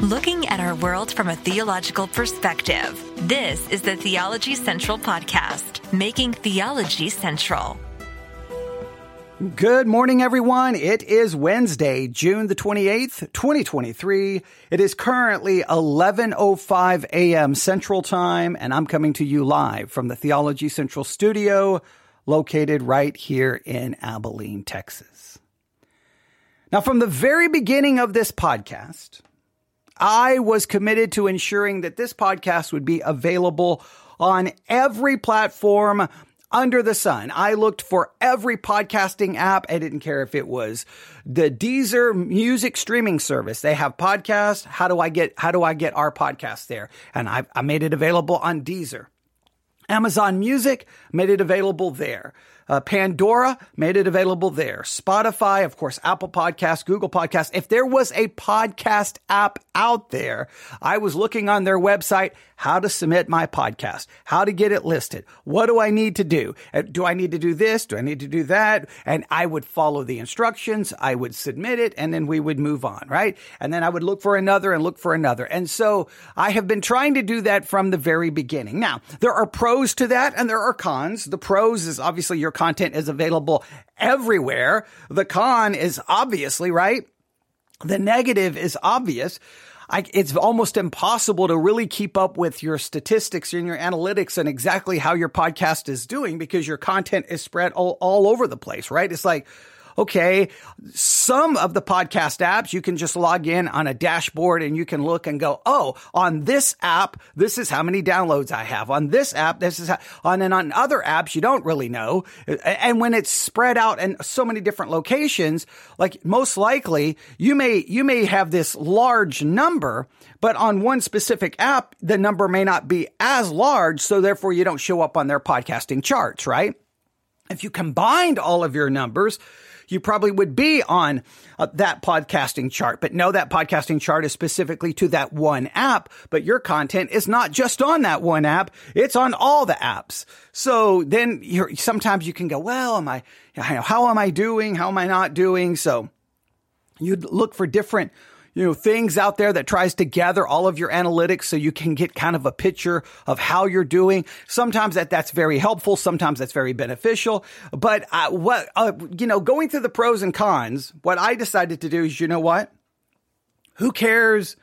looking at our world from a theological perspective. This is the Theology Central Podcast, making theology central. Good morning, everyone. It is Wednesday, June the 28th, 2023. It is currently 11.05 a.m. Central Time, and I'm coming to you live from the Theology Central studio located right here in Abilene, Texas. Now, from the very beginning of this podcast, I was committed to ensuring that this podcast would be available on every platform under the sun. I looked for every podcasting app. I didn't care if it was the Deezer music streaming service. They have podcasts. How do I get, how do I get our podcast there? And I, I made it available on Deezer. Amazon Music made it available there. Uh, Pandora made it available there. Spotify, of course, Apple Podcast, Google Podcast. If there was a podcast app out there, I was looking on their website how to submit my podcast, how to get it listed. What do I need to do? Uh, do I need to do this? Do I need to do that? And I would follow the instructions. I would submit it and then we would move on, right? And then I would look for another and look for another. And so I have been trying to do that from the very beginning. Now, there are pros to that and there are cons. The pros is obviously your content is available everywhere. The con is obviously, right? The negative is obvious. I, it's almost impossible to really keep up with your statistics and your analytics and exactly how your podcast is doing because your content is spread all, all over the place, right? It's like, okay, some of the podcast apps, you can just log in on a dashboard and you can look and go, oh, on this app, this is how many downloads I have. On this app, this is how, on and on other apps, you don't really know. And when it's spread out in so many different locations, like most likely you may, you may have this large number, but on one specific app, the number may not be as large. So therefore you don't show up on their podcasting charts, right? If you combined all of your numbers, you probably would be on uh, that podcasting chart. But no, that podcasting chart is specifically to that one app, but your content is not just on that one app. It's on all the apps. So then you're, sometimes you can go, well, am I, how am I doing? How am I not doing? So you'd look for different you know, things out there that tries to gather all of your analytics so you can get kind of a picture of how you're doing. Sometimes that that's very helpful. Sometimes that's very beneficial. But uh, what, uh, you know, going through the pros and cons, what I decided to do is, you know what? Who cares?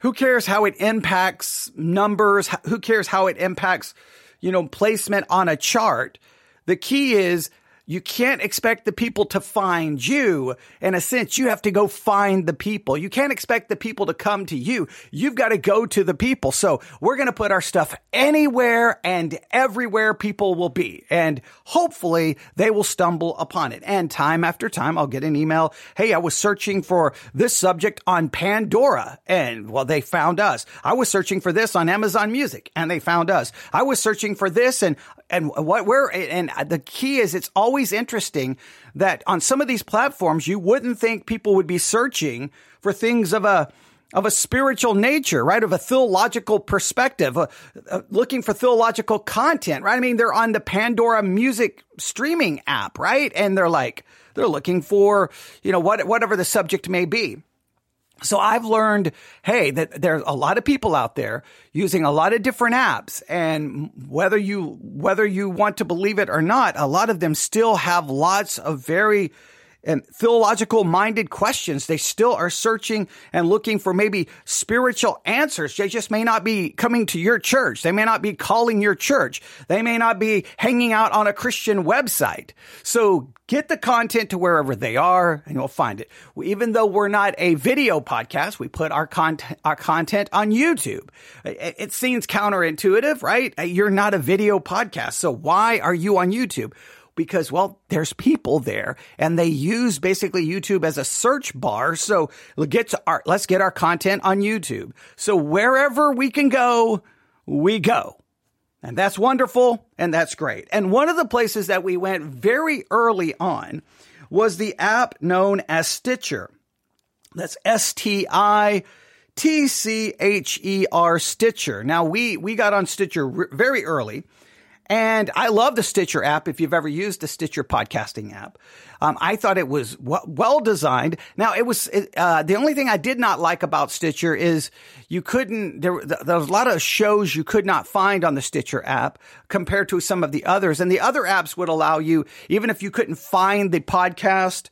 Who cares how it impacts numbers? Who cares how it impacts, you know, placement on a chart? The key is you can't expect the people to find you. In a sense, you have to go find the people. You can't expect the people to come to you. You've got to go to the people. So we're going to put our stuff anywhere and everywhere people will be. And hopefully they will stumble upon it. And time after time, I'll get an email. Hey, I was searching for this subject on Pandora and well, they found us. I was searching for this on Amazon Music and they found us. I was searching for this and, and what, where, and the key is it's always always interesting that on some of these platforms, you wouldn't think people would be searching for things of a, of a spiritual nature, right? Of a theological perspective, uh, uh, looking for theological content, right? I mean, they're on the Pandora music streaming app, right? And they're like, they're looking for, you know, what, whatever the subject may be. So I've learned, hey, that there's a lot of people out there using a lot of different apps and whether you, whether you want to believe it or not, a lot of them still have lots of very and theological minded questions. They still are searching and looking for maybe spiritual answers. They just may not be coming to your church. They may not be calling your church. They may not be hanging out on a Christian website. So get the content to wherever they are and you'll find it. Even though we're not a video podcast, we put our content, our content on YouTube. It seems counterintuitive, right? You're not a video podcast. So why are you on YouTube? Because, well, there's people there and they use basically YouTube as a search bar. So let's get our, let's get our content on YouTube. So wherever we can go, we go. And that's wonderful and that's great. And one of the places that we went very early on was the app known as Stitcher. That's S T I T C H E R Stitcher. Now we we got on Stitcher very early And I love the Stitcher app. If you've ever used the Stitcher podcasting app, um, I thought it was w- well designed. Now it was, uh, the only thing I did not like about Stitcher is you couldn't, there, there was a lot of shows you could not find on the Stitcher app compared to some of the others. And the other apps would allow you, even if you couldn't find the podcast,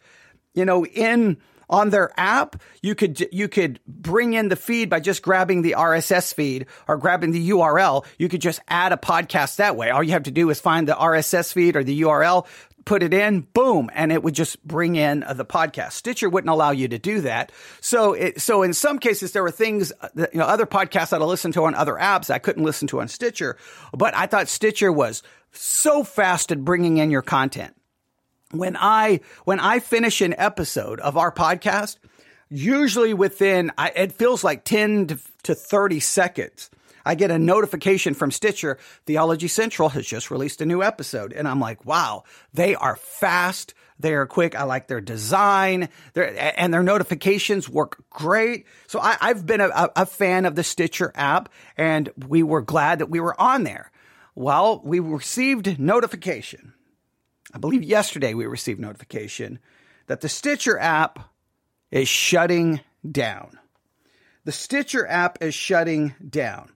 you know, in, on their app, you could you could bring in the feed by just grabbing the RSS feed or grabbing the URL. You could just add a podcast that way. All you have to do is find the RSS feed or the URL, put it in, boom, and it would just bring in uh, the podcast. Stitcher wouldn't allow you to do that. So it, so in some cases there were things uh, that, you know other podcasts that I listened to on other apps I couldn't listen to on Stitcher, but I thought Stitcher was so fast at bringing in your content when I when I finish an episode of our podcast, usually within I, it feels like 10 to, to 30 seconds, I get a notification from Stitcher, Theology Central has just released a new episode. And I'm like, wow, they are fast. They are quick. I like their design their, and their notifications work great. So I, have been a, a fan of the Stitcher app and we were glad that we were on there. Well, we received notification I believe yesterday we received notification that the Stitcher app is shutting down. The Stitcher app is shutting down.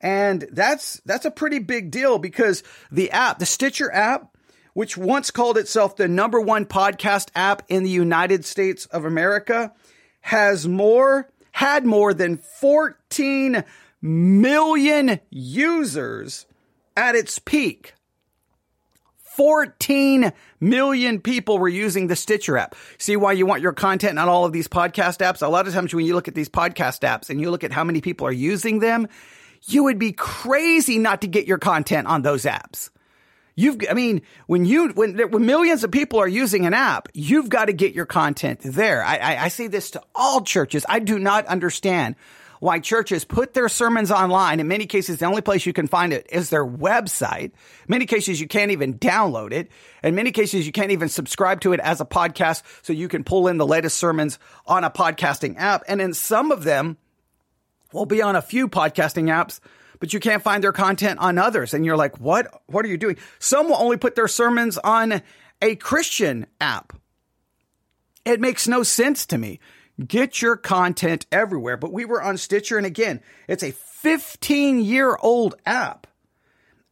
And that's that's a pretty big deal because the app, the Stitcher app, which once called itself the number one podcast app in the United States of America, has more had more than 14 million users at its peak. 14 million people were using the Stitcher app. See why you want your content on all of these podcast apps? A lot of times when you look at these podcast apps and you look at how many people are using them, you would be crazy not to get your content on those apps. You've, I mean, when you, when, when millions of people are using an app, you've got to get your content there. I, I, I say this to all churches. I do not understand why churches put their sermons online. In many cases, the only place you can find it is their website. In many cases, you can't even download it. In many cases, you can't even subscribe to it as a podcast so you can pull in the latest sermons on a podcasting app. And in some of them will be on a few podcasting apps, but you can't find their content on others. And you're like, what? What are you doing? Some will only put their sermons on a Christian app. It makes no sense to me. Get your content everywhere. But we were on Stitcher, and again, it's a 15 year old app.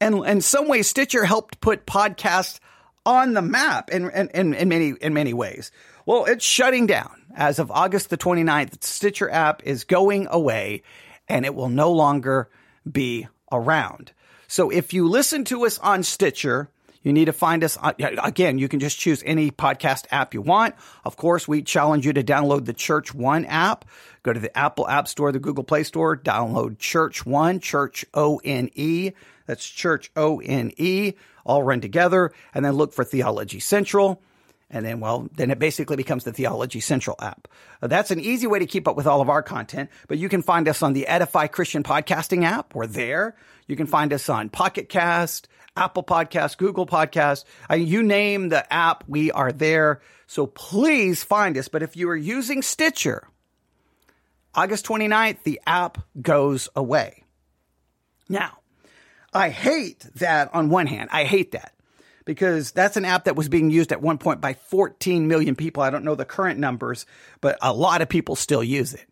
And in some ways, Stitcher helped put podcasts on the map in, in, in, in, many, in many ways. Well, it's shutting down. As of August the 29th, the Stitcher app is going away and it will no longer be around. So if you listen to us on Stitcher, you need to find us. Uh, again, you can just choose any podcast app you want. Of course, we challenge you to download the Church One app. Go to the Apple App Store, the Google Play Store, download Church One, Church O N E. That's Church O N E, all run together, and then look for Theology Central. And then, well, then it basically becomes the Theology Central app. Uh, that's an easy way to keep up with all of our content, but you can find us on the Edify Christian Podcasting app. We're there. You can find us on Pocket Cast, Apple Podcast, Google Podcast. Uh, you name the app, we are there. So please find us. But if you are using Stitcher, August 29th, the app goes away. Now, I hate that on one hand. I hate that because that's an app that was being used at one point by 14 million people. I don't know the current numbers, but a lot of people still use it.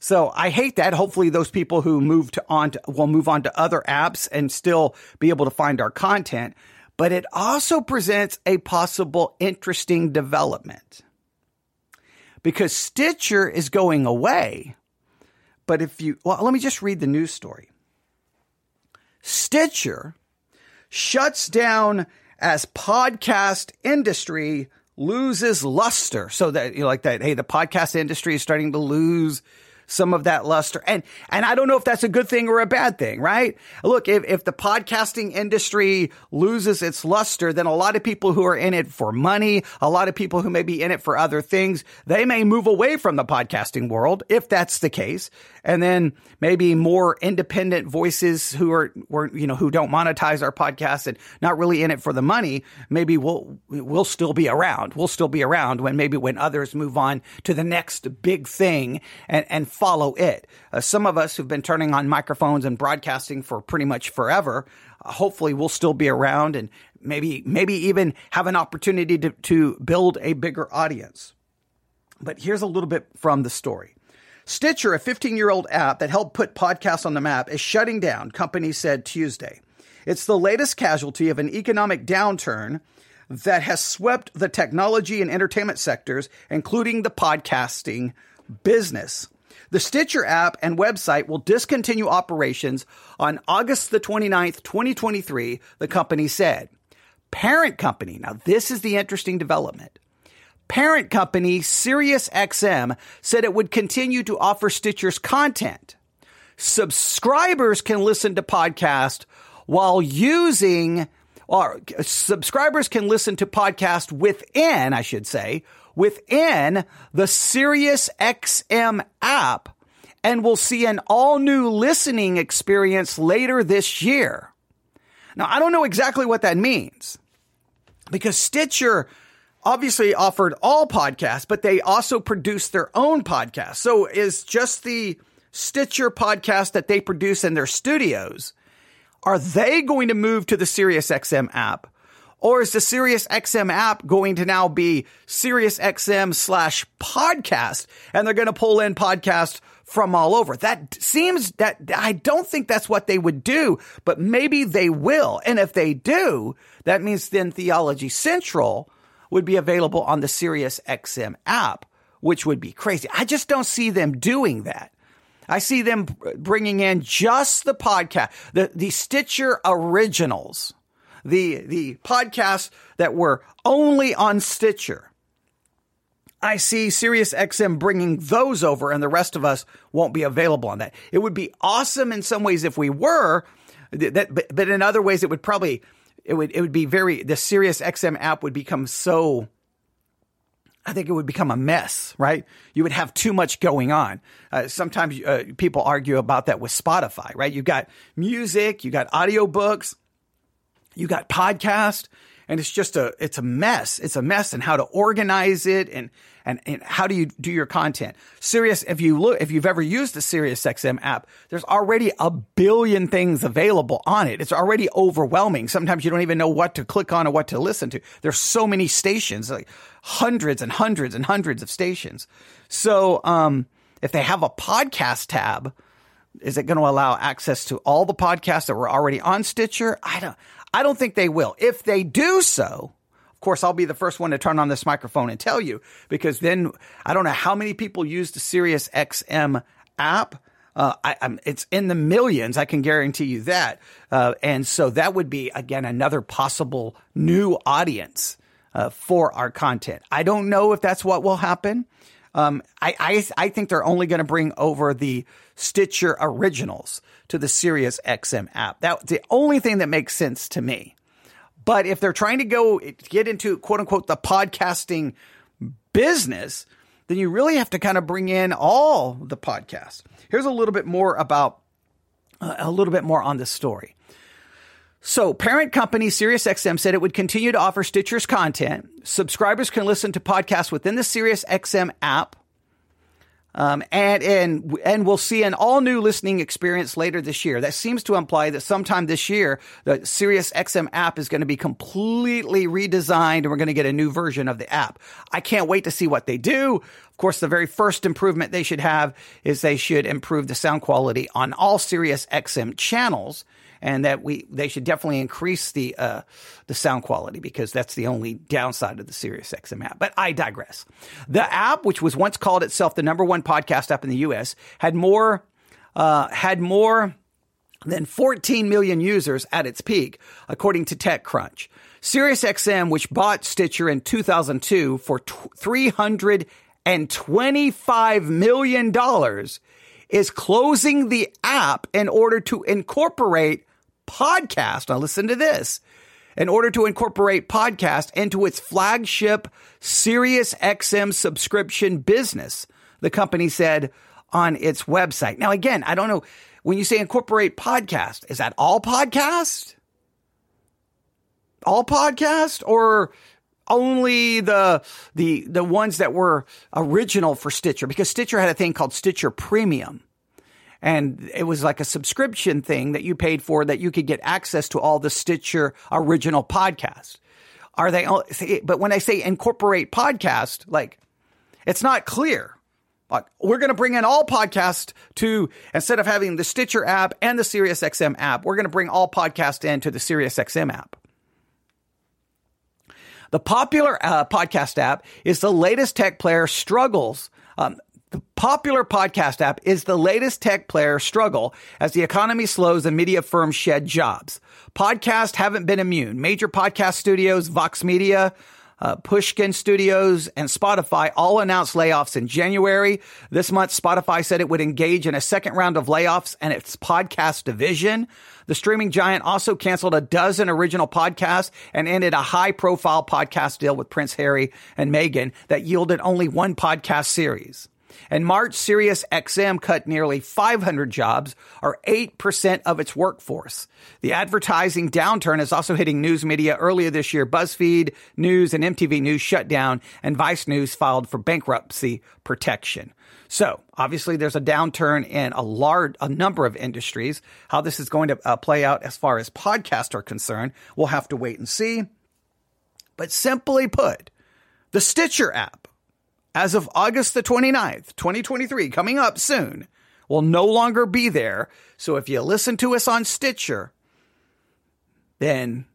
So I hate that. Hopefully those people who moved on to, will move on to other apps and still be able to find our content. But it also presents a possible interesting development because Stitcher is going away. But if you, well, let me just read the news story. Stitcher shuts down as podcast industry loses luster. So that you know, like that, hey, the podcast industry is starting to lose some of that luster. And, and I don't know if that's a good thing or a bad thing, right? Look, if, if the podcasting industry loses its luster, then a lot of people who are in it for money, a lot of people who may be in it for other things, they may move away from the podcasting world if that's the case. And then maybe more independent voices who are, were, you know, who don't monetize our podcast and not really in it for the money, maybe we'll, we'll still be around. We'll still be around when maybe when others move on to the next big thing and, and follow it. Uh, some of us who've been turning on microphones and broadcasting for pretty much forever, uh, hopefully we'll still be around and maybe, maybe even have an opportunity to, to build a bigger audience. But here's a little bit from the story. Stitcher, a 15 year old app that helped put podcasts on the map, is shutting down, company said Tuesday. It's the latest casualty of an economic downturn that has swept the technology and entertainment sectors, including the podcasting business. The Stitcher app and website will discontinue operations on August the 29th, 2023, the company said. Parent company, now this is the interesting development. Parent company SiriusXM said it would continue to offer Stitcher's content. Subscribers can listen to podcasts while using or subscribers can listen to podcast within, I should say, within the SiriusXM app and will see an all new listening experience later this year. Now, I don't know exactly what that means because Stitcher obviously offered all podcasts, but they also produce their own podcast. So is just the Stitcher podcast that they produce in their studios, are they going to move to the SiriusXM app? Or is the SiriusXM app going to now be SiriusXM slash podcast and they're going to pull in podcasts from all over? That seems that I don't think that's what they would do, but maybe they will. And if they do, that means then Theology Central would be available on the SiriusXM app, which would be crazy. I just don't see them doing that. I see them bringing in just the podcast, the, the Stitcher originals, the, the podcasts that were only on Stitcher. I see SiriusXM bringing those over and the rest of us won't be available on that. It would be awesome in some ways if we were, that, but, but in other ways it would probably it would it would be very the Sirius XM app would become so I think it would become a mess, right? You would have too much going on. Uh, sometimes uh, people argue about that with Spotify, right? You've got music, you've got audiobooks, you've got podcast, and it's just a it's a mess. It's a mess and how to organize it and and, and how do you do your content? Sirius, if you look, if you've ever used the Sirius XM app, there's already a billion things available on it. It's already overwhelming. Sometimes you don't even know what to click on or what to listen to. There's so many stations, like hundreds and hundreds and hundreds of stations. So, um, if they have a podcast tab, is it going to allow access to all the podcasts that were already on Stitcher? I don't, I don't think they will. If they do so, of course, I'll be the first one to turn on this microphone and tell you because then I don't know how many people use the Sirius XM app. Uh, I, it's in the millions. I can guarantee you that. Uh, and so that would be again another possible new audience uh, for our content. I don't know if that's what will happen. Um, I, I, I think they're only going to bring over the Stitcher originals to the Sirius XM app. That's the only thing that makes sense to me. But if they're trying to go get into quote unquote the podcasting business, then you really have to kind of bring in all the podcasts. Here's a little bit more about uh, a little bit more on this story. So, parent company SiriusXM said it would continue to offer Stitcher's content. Subscribers can listen to podcasts within the SiriusXM app um, and and and we'll see an all new listening experience later this year. That seems to imply that sometime this year, the SiriusXM app is going to be completely redesigned, and we're going to get a new version of the app. I can't wait to see what they do. Of course, the very first improvement they should have is they should improve the sound quality on all SiriusXM channels and that we they should definitely increase the uh, the sound quality because that's the only downside of the SiriusXM app. But I digress. The app, which was once called itself the number one podcast app in the U.S., had more uh, had more than 14 million users at its peak, according to TechCrunch. SiriusXM, which bought Stitcher in 2002 for 325 million dollars, is closing the app in order to incorporate podcast. Now listen to this. In order to incorporate podcast into its flagship Sirius XM subscription business, the company said on its website. Now again, I don't know when you say incorporate podcast, is that all podcast? All podcast or only the the the ones that were original for Stitcher because Stitcher had a thing called Stitcher Premium. And it was like a subscription thing that you paid for that you could get access to all the Stitcher original podcasts. Are they, but when I say incorporate podcast, like it's not clear. Like we're going to bring in all podcasts to instead of having the Stitcher app and the SiriusXM app, we're going to bring all podcast into the SiriusXM app. The popular uh, podcast app is the latest tech player struggles. Um, the popular podcast app is the latest tech player struggle as the economy slows and media firms shed jobs. Podcasts haven't been immune. Major podcast studios, Vox Media, uh, Pushkin Studios and Spotify all announced layoffs in January. This month, Spotify said it would engage in a second round of layoffs and its podcast division. The streaming giant also canceled a dozen original podcasts and ended a high profile podcast deal with Prince Harry and Meghan that yielded only one podcast series. In March, Sirius XM cut nearly 500 jobs, or 8% of its workforce. The advertising downturn is also hitting news media. Earlier this year, BuzzFeed News and MTV News shut down, and Vice News filed for bankruptcy protection. So obviously there's a downturn in a large, a number of industries. How this is going to uh, play out as far as podcasts are concerned, we'll have to wait and see. But simply put, the Stitcher app as of August the 29th, 2023, coming up soon, will no longer be there. So if you listen to us on Stitcher, then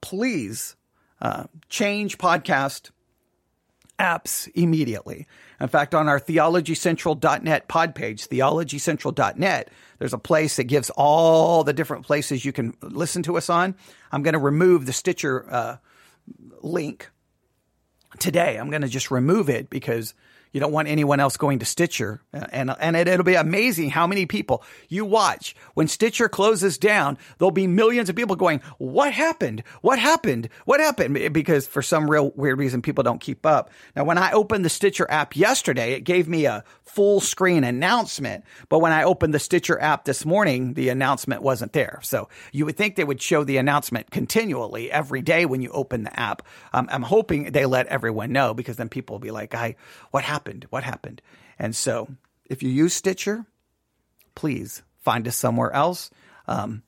please uh, change podcast apps immediately. In fact, on our theologycentral.net pod page, theologycentral.net, there's a place that gives all the different places you can listen to us on. I'm going to remove the Stitcher uh, link today. I'm going to just remove it because you don't want anyone else going to Stitcher. And, and it, will be amazing how many people you watch. When Stitcher closes down, there'll be millions of people going, what happened? What happened? What happened? Because for some real weird reason, people don't keep up. Now, when I opened the Stitcher app yesterday, it gave me a full screen announcement. But when I opened the Stitcher app this morning, the announcement wasn't there. So you would think they would show the announcement continually every day when you open the app. Um, I'm hoping they let everyone know because then people will be like, I, what happened? Happened? What happened? And so if you use Stitcher, please find us somewhere else. Um,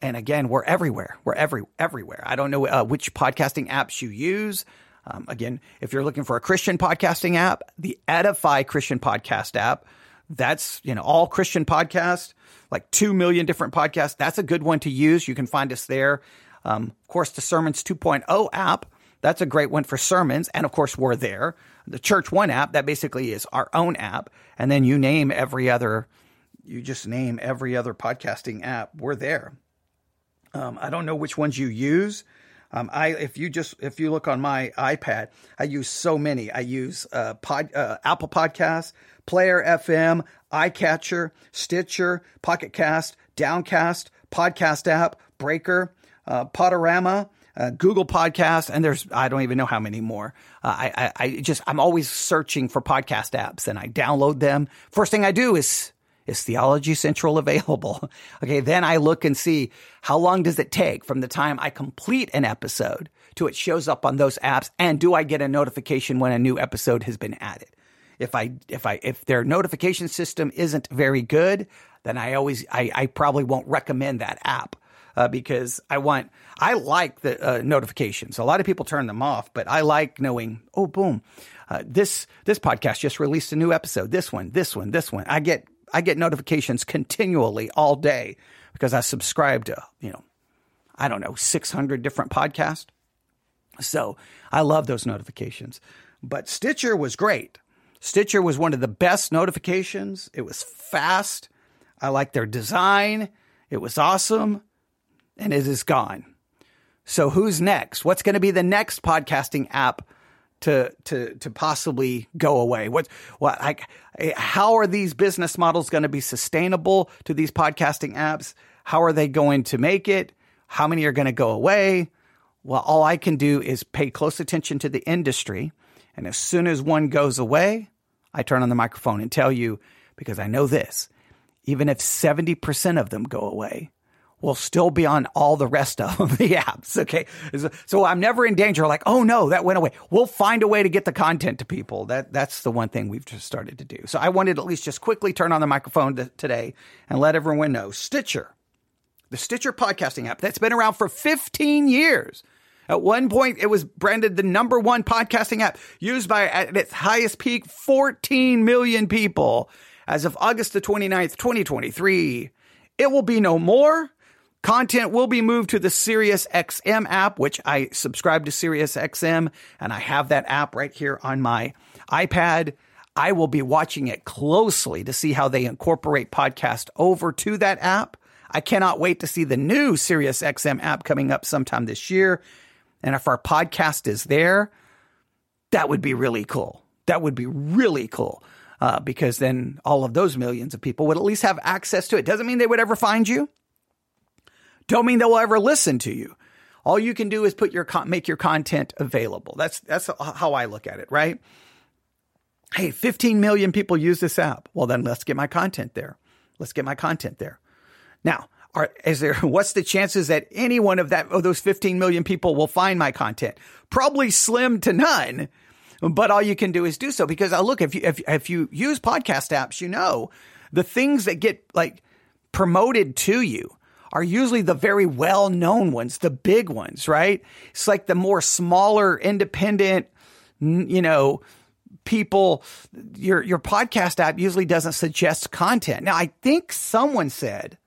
and again, we're everywhere. We're every everywhere. I don't know uh, which podcasting apps you use. Um, again, if you're looking for a Christian podcasting app, the Edify Christian Podcast app, that's you know all Christian podcasts, like two million different podcasts. That's a good one to use. You can find us there. Um, of course, the Sermons 2.0 app that's a great one for sermons. And of course, we're there. The Church One app, that basically is our own app. And then you name every other, you just name every other podcasting app. We're there. Um, I don't know which ones you use. Um, I if you just if you look on my iPad, I use so many. I use uh, pod, uh, Apple Podcasts, Player FM, iCatcher, Stitcher, Pocket Cast, Downcast, Podcast App, Breaker, uh, Podurama, uh, Google Podcast, and there's I don't even know how many more. Uh, I, I, I just I'm always searching for podcast apps, and I download them. First thing I do is is Theology Central available? okay, then I look and see how long does it take from the time I complete an episode to it shows up on those apps, and do I get a notification when a new episode has been added? If I if I if their notification system isn't very good, then I always I, I probably won't recommend that app uh, because I want, I like the uh, notifications. A lot of people turn them off, but I like knowing, oh, boom, uh, this, this podcast just released a new episode. This one, this one, this one. I get, I get notifications continually all day because I subscribe to, you know, I don't know, 600 different podcasts. So I love those notifications. But Stitcher was great. Stitcher was one of the best notifications. It was fast. I like their design. It was awesome and it is gone. So who's next? What's going to be the next podcasting app to to to possibly go away? What what like how are these business models going to be sustainable to these podcasting apps? How are they going to make it? How many are going to go away? Well, all I can do is pay close attention to the industry, and as soon as one goes away, I turn on the microphone and tell you because I know this. Even if 70% of them go away, will still be on all the rest of the apps. Okay. So I'm never in danger like, oh no, that went away. We'll find a way to get the content to people. That, that's the one thing we've just started to do. So I wanted at least just quickly turn on the microphone to, today and let everyone know Stitcher, the Stitcher podcasting app that's been around for 15 years. At one point, it was branded the number one podcasting app used by, at its highest peak, 14 million people. As of August the 29th, 2023, it will be no more. Content will be moved to the SiriusXM app, which I subscribe to SiriusXM and I have that app right here on my iPad. I will be watching it closely to see how they incorporate podcast over to that app. I cannot wait to see the new SiriusXM app coming up sometime this year. And if our podcast is there, that would be really cool. That would be really cool. Uh, because then all of those millions of people would at least have access to it. Doesn't mean they would ever find you. Don't mean they will ever listen to you. All you can do is put your make your content available. That's that's how I look at it, right? Hey, 15 million people use this app. Well, then let's get my content there. Let's get my content there. Now, are, is there what's the chances that any one of that of those 15 million people will find my content? Probably slim to none. But all you can do is do so because I uh, look if you if, if you use podcast apps, you know the things that get like promoted to you are usually the very well known ones, the big ones, right? It's like the more smaller, independent, you know, people. Your your podcast app usually doesn't suggest content. Now, I think someone said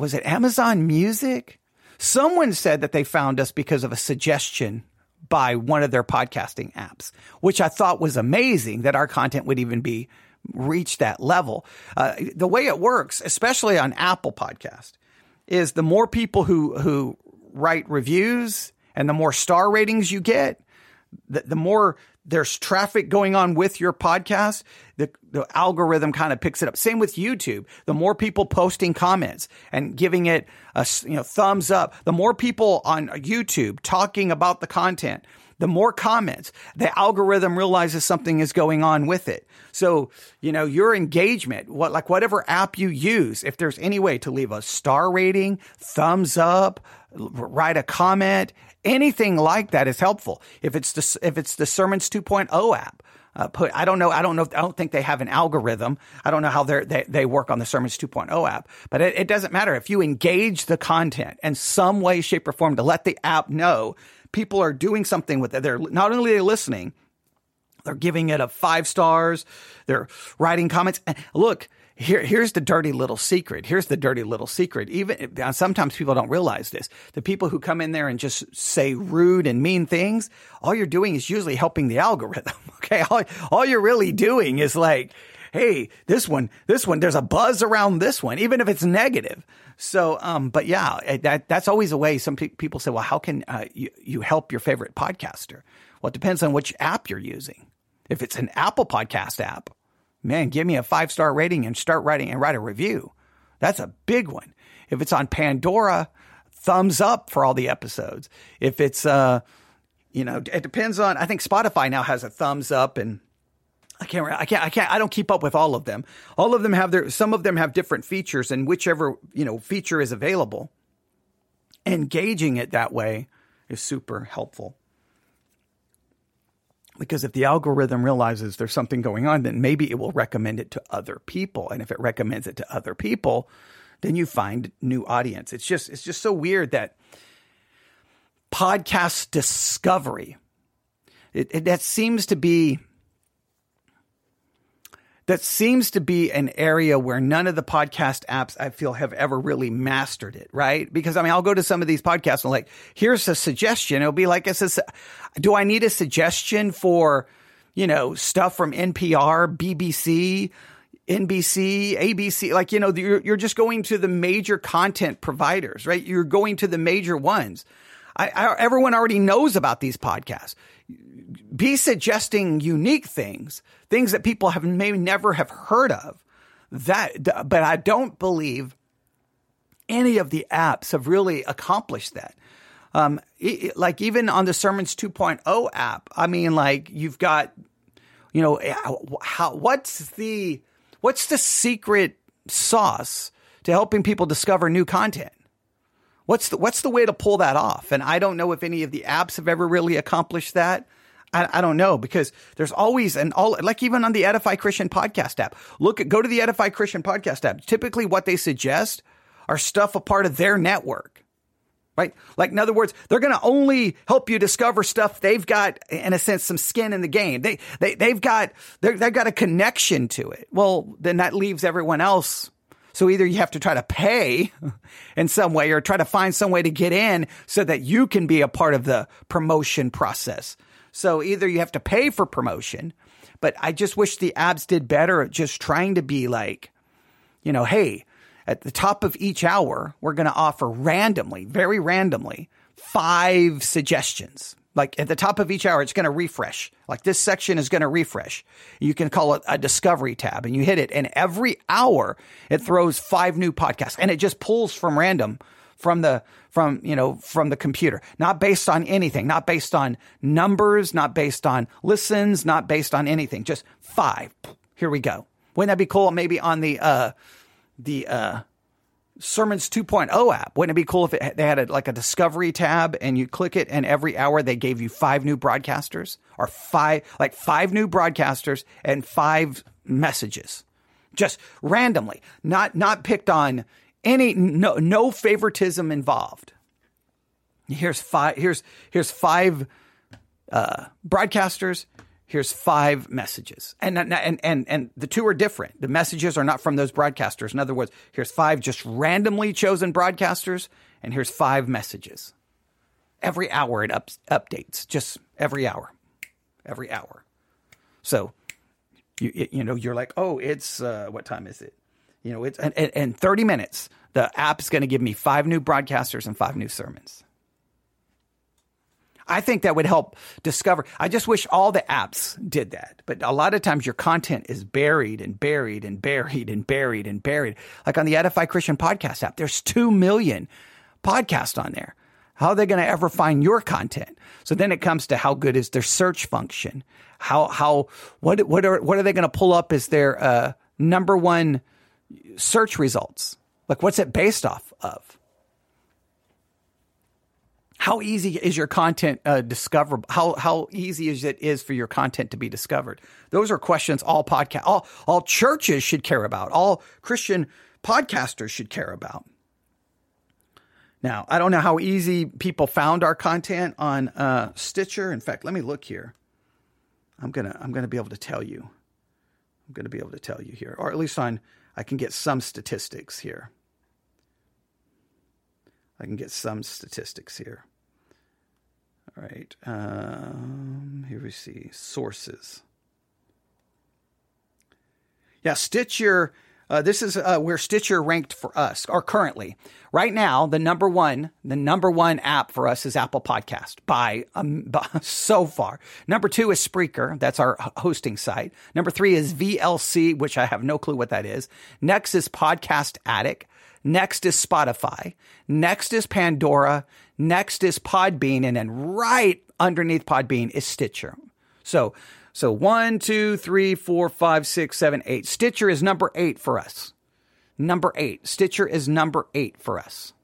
was it Amazon Music? Someone said that they found us because of a suggestion by one of their podcasting apps, which I thought was amazing that our content would even be reach that level. Uh, the way it works, especially on Apple Podcast, is the more people who who write reviews and the more star ratings you get, the, the more there's traffic going on with your podcast, the, the algorithm kind of picks it up. Same with YouTube. The more people posting comments and giving it a you know thumbs up, the more people on YouTube talking about the content, the more comments, the algorithm realizes something is going on with it. So, you know, your engagement, what like whatever app you use, if there's any way to leave a star rating, thumbs up, write a comment, anything like that is helpful. If it's the, if it's the Sermons 2.0 app, uh, put I don't know I don't know I don't think they have an algorithm. I don't know how they they work on the Sermons 2.0 app, but it, it doesn't matter if you engage the content in some way, shape, or form to let the app know people are doing something with it. They're not only they listening, they're giving it a five stars. They're writing comments. And look, here, here's the dirty little secret. Here's the dirty little secret. Even uh, sometimes people don't realize this. The people who come in there and just say rude and mean things, all you're doing is usually helping the algorithm. Okay. All, all you're really doing is like, Hey, this one, this one, there's a buzz around this one, even if it's negative. So, um, but yeah, eh, that, that's always a way. Some pe- people say, well, how can uh, you, you help your favorite podcaster? Well, it depends on which app you're using. If it's an Apple podcast app, man, give me a five star rating and start writing and write a review. That's a big one. If it's on Pandora, thumbs up for all the episodes. If it's, uh, you know, it depends on, I think Spotify now has a thumbs up and I can't, I can't, I can't, I don't keep up with all of them. All of them have their, some of them have different features and whichever, you know, feature is available, engaging it that way is super helpful. Because if the algorithm realizes there's something going on, then maybe it will recommend it to other people. And if it recommends it to other people, then you find new audience. It's just it's just so weird that podcast discovery it, it, that seems to be that seems to be an area where none of the podcast apps I feel have ever really mastered it, right? Because I mean, I'll go to some of these podcasts and like, here's a suggestion. It'll be like, says, do I need a suggestion for, you know, stuff from NPR, BBC, NBC, ABC? Like, you know, you're, you're just going to the major content providers, right? You're going to the major ones. I, I, everyone already knows about these podcasts be suggesting unique things, things that people have maybe never have heard of. That, but I don't believe any of the apps have really accomplished that. Um, it, like even on the Sermons 2.0 app, I mean, like you've got, you know, how, what's the, what's the secret sauce to helping people discover new content? What's the, what's the way to pull that off? And I don't know if any of the apps have ever really accomplished that. I, I don't know because there's always and all like even on the Edify Christian podcast app. Look at go to the Edify Christian podcast app. Typically, what they suggest are stuff a part of their network. Right? Like, in other words, they're going to only help you discover stuff they've got, in a sense, some skin in the game. They, they, they've got, they've got a connection to it. Well, then that leaves everyone else so either you have to try to pay in some way or try to find some way to get in so that you can be a part of the promotion process. So either you have to pay for promotion, but I just wish the apps did better at just trying to be like, you know, hey, at the top of each hour, we're going to offer randomly, very randomly, five suggestions. Like at the top of each hour, it's going to refresh. Like this section is going to refresh. You can call it a discovery tab and you hit it. And every hour it throws five new podcasts and it just pulls from random from the from you know from the computer. Not based on anything. Not based on numbers. Not based on listens. Not based on anything. Just five. Here we go. Wouldn't that be cool? Maybe on the uh the uh Sermons 2.0 app. Wouldn't it be cool if it, they had a, like a discovery tab and you click it and every hour they gave you five new broadcasters or five, like five new broadcasters and five messages. Just randomly, not, not picked on any no no favoritism involved. Here's five. Here's here's five uh, broadcasters. Here's five messages, and and and and the two are different. The messages are not from those broadcasters. In other words, here's five just randomly chosen broadcasters, and here's five messages. Every hour it up, updates, just every hour, every hour. So, you you know you're like, oh, it's uh, what time is it? You know, it's and, and 30 minutes, the app is going to give me five new broadcasters and five new sermons. I think that would help discover. I just wish all the apps did that. But a lot of times your content is buried and buried and buried and buried and buried. Like on the Edify Christian podcast app, there's 2 million podcasts on there. How are they going to ever find your content? So then it comes to how good is their search function? How, how, what, what are, what are they going to pull up as their, uh, number one search results? Like, what's it based off of? How easy is your content uh, discoverable? How how easy is it is for your content to be discovered? Those are questions all podcast all all churches should care about. All Christian podcasters should care about. Now, I don't know how easy people found our content on uh, Stitcher. In fact, let me look here. I'm gonna I'm gonna be able to tell you. I'm gonna be able to tell you here, or at least on I can get some statistics here. I can get some statistics here. All right. Um, here we see sources. Yeah, Stitcher uh, this is uh, where Stitcher ranked for us, or currently. Right now, the number one, the number one app for us is Apple Podcast by, um, by so far. Number two is Spreaker. That's our hosting site. Number three is VLC, which I have no clue what that is. Next is Podcast Addict. Next is Spotify. Next is Pandora. Next is Podbean. And then right underneath Podbean is Stitcher. So so one, two, three, four, five, six, seven, eight. Stitcher is number eight for us. Number eight. Stitcher is number eight for us.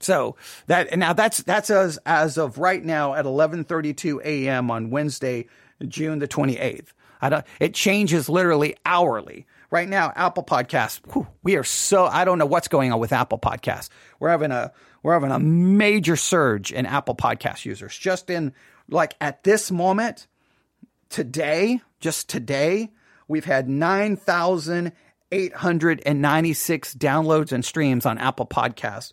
So that now that's that's as as of right now at 11:32 a.m. on Wednesday, June the 28th. I don't. It changes literally hourly. Right now, Apple Podcasts. Whew, we are so. I don't know what's going on with Apple Podcasts. We're having a we're having a major surge in Apple Podcast users. Just in like at this moment, today, just today, we've had 9,896 downloads and streams on Apple Podcast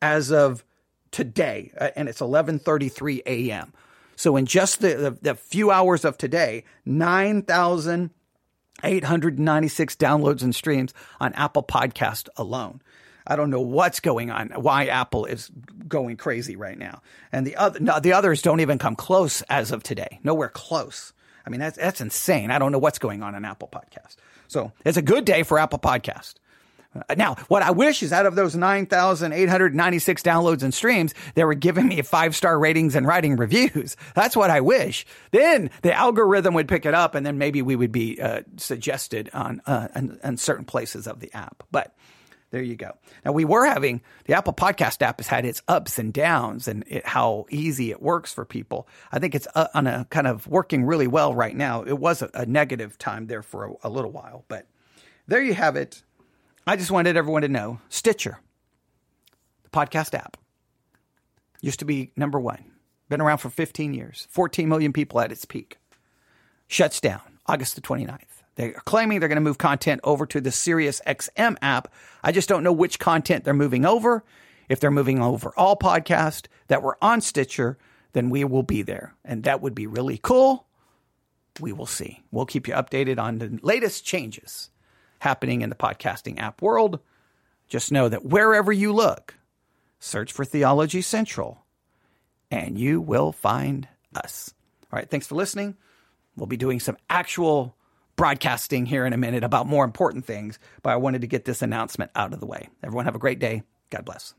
as of today, uh, and it's 11:33 a.m. So in just the, the, the few hours of today, 9,896 downloads and streams on Apple Podcast alone. I don't know what's going on, why Apple is going crazy right now. And the other, no, the others don't even come close as of today. Nowhere close. I mean, that's, that's insane. I don't know what's going on in Apple Podcast. So it's a good day for Apple Podcast. Now, what I wish is out of those 9,896 downloads and streams, they were giving me five star ratings and writing reviews. That's what I wish. Then the algorithm would pick it up and then maybe we would be uh, suggested on, uh, on, on certain places of the app. But there you go. Now we were having the Apple Podcast app has had its ups and downs and it, how easy it works for people. I think it's uh, on a kind of working really well right now. It was a, a negative time there for a, a little while, but there you have it. I just wanted everyone to know Stitcher, the podcast app, used to be number one, been around for 15 years, 14 million people at its peak, shuts down August the 29th. They are claiming they're going to move content over to the Sirius XM app. I just don't know which content they're moving over. If they're moving over all podcasts that were on Stitcher, then we will be there. And that would be really cool. We will see. We'll keep you updated on the latest changes happening in the podcasting app world. Just know that wherever you look, search for Theology Central and you will find us. All right, thanks for listening. We'll be doing some actual broadcasting here in a minute about more important things, but I wanted to get this announcement out of the way. Everyone have a great day. God bless.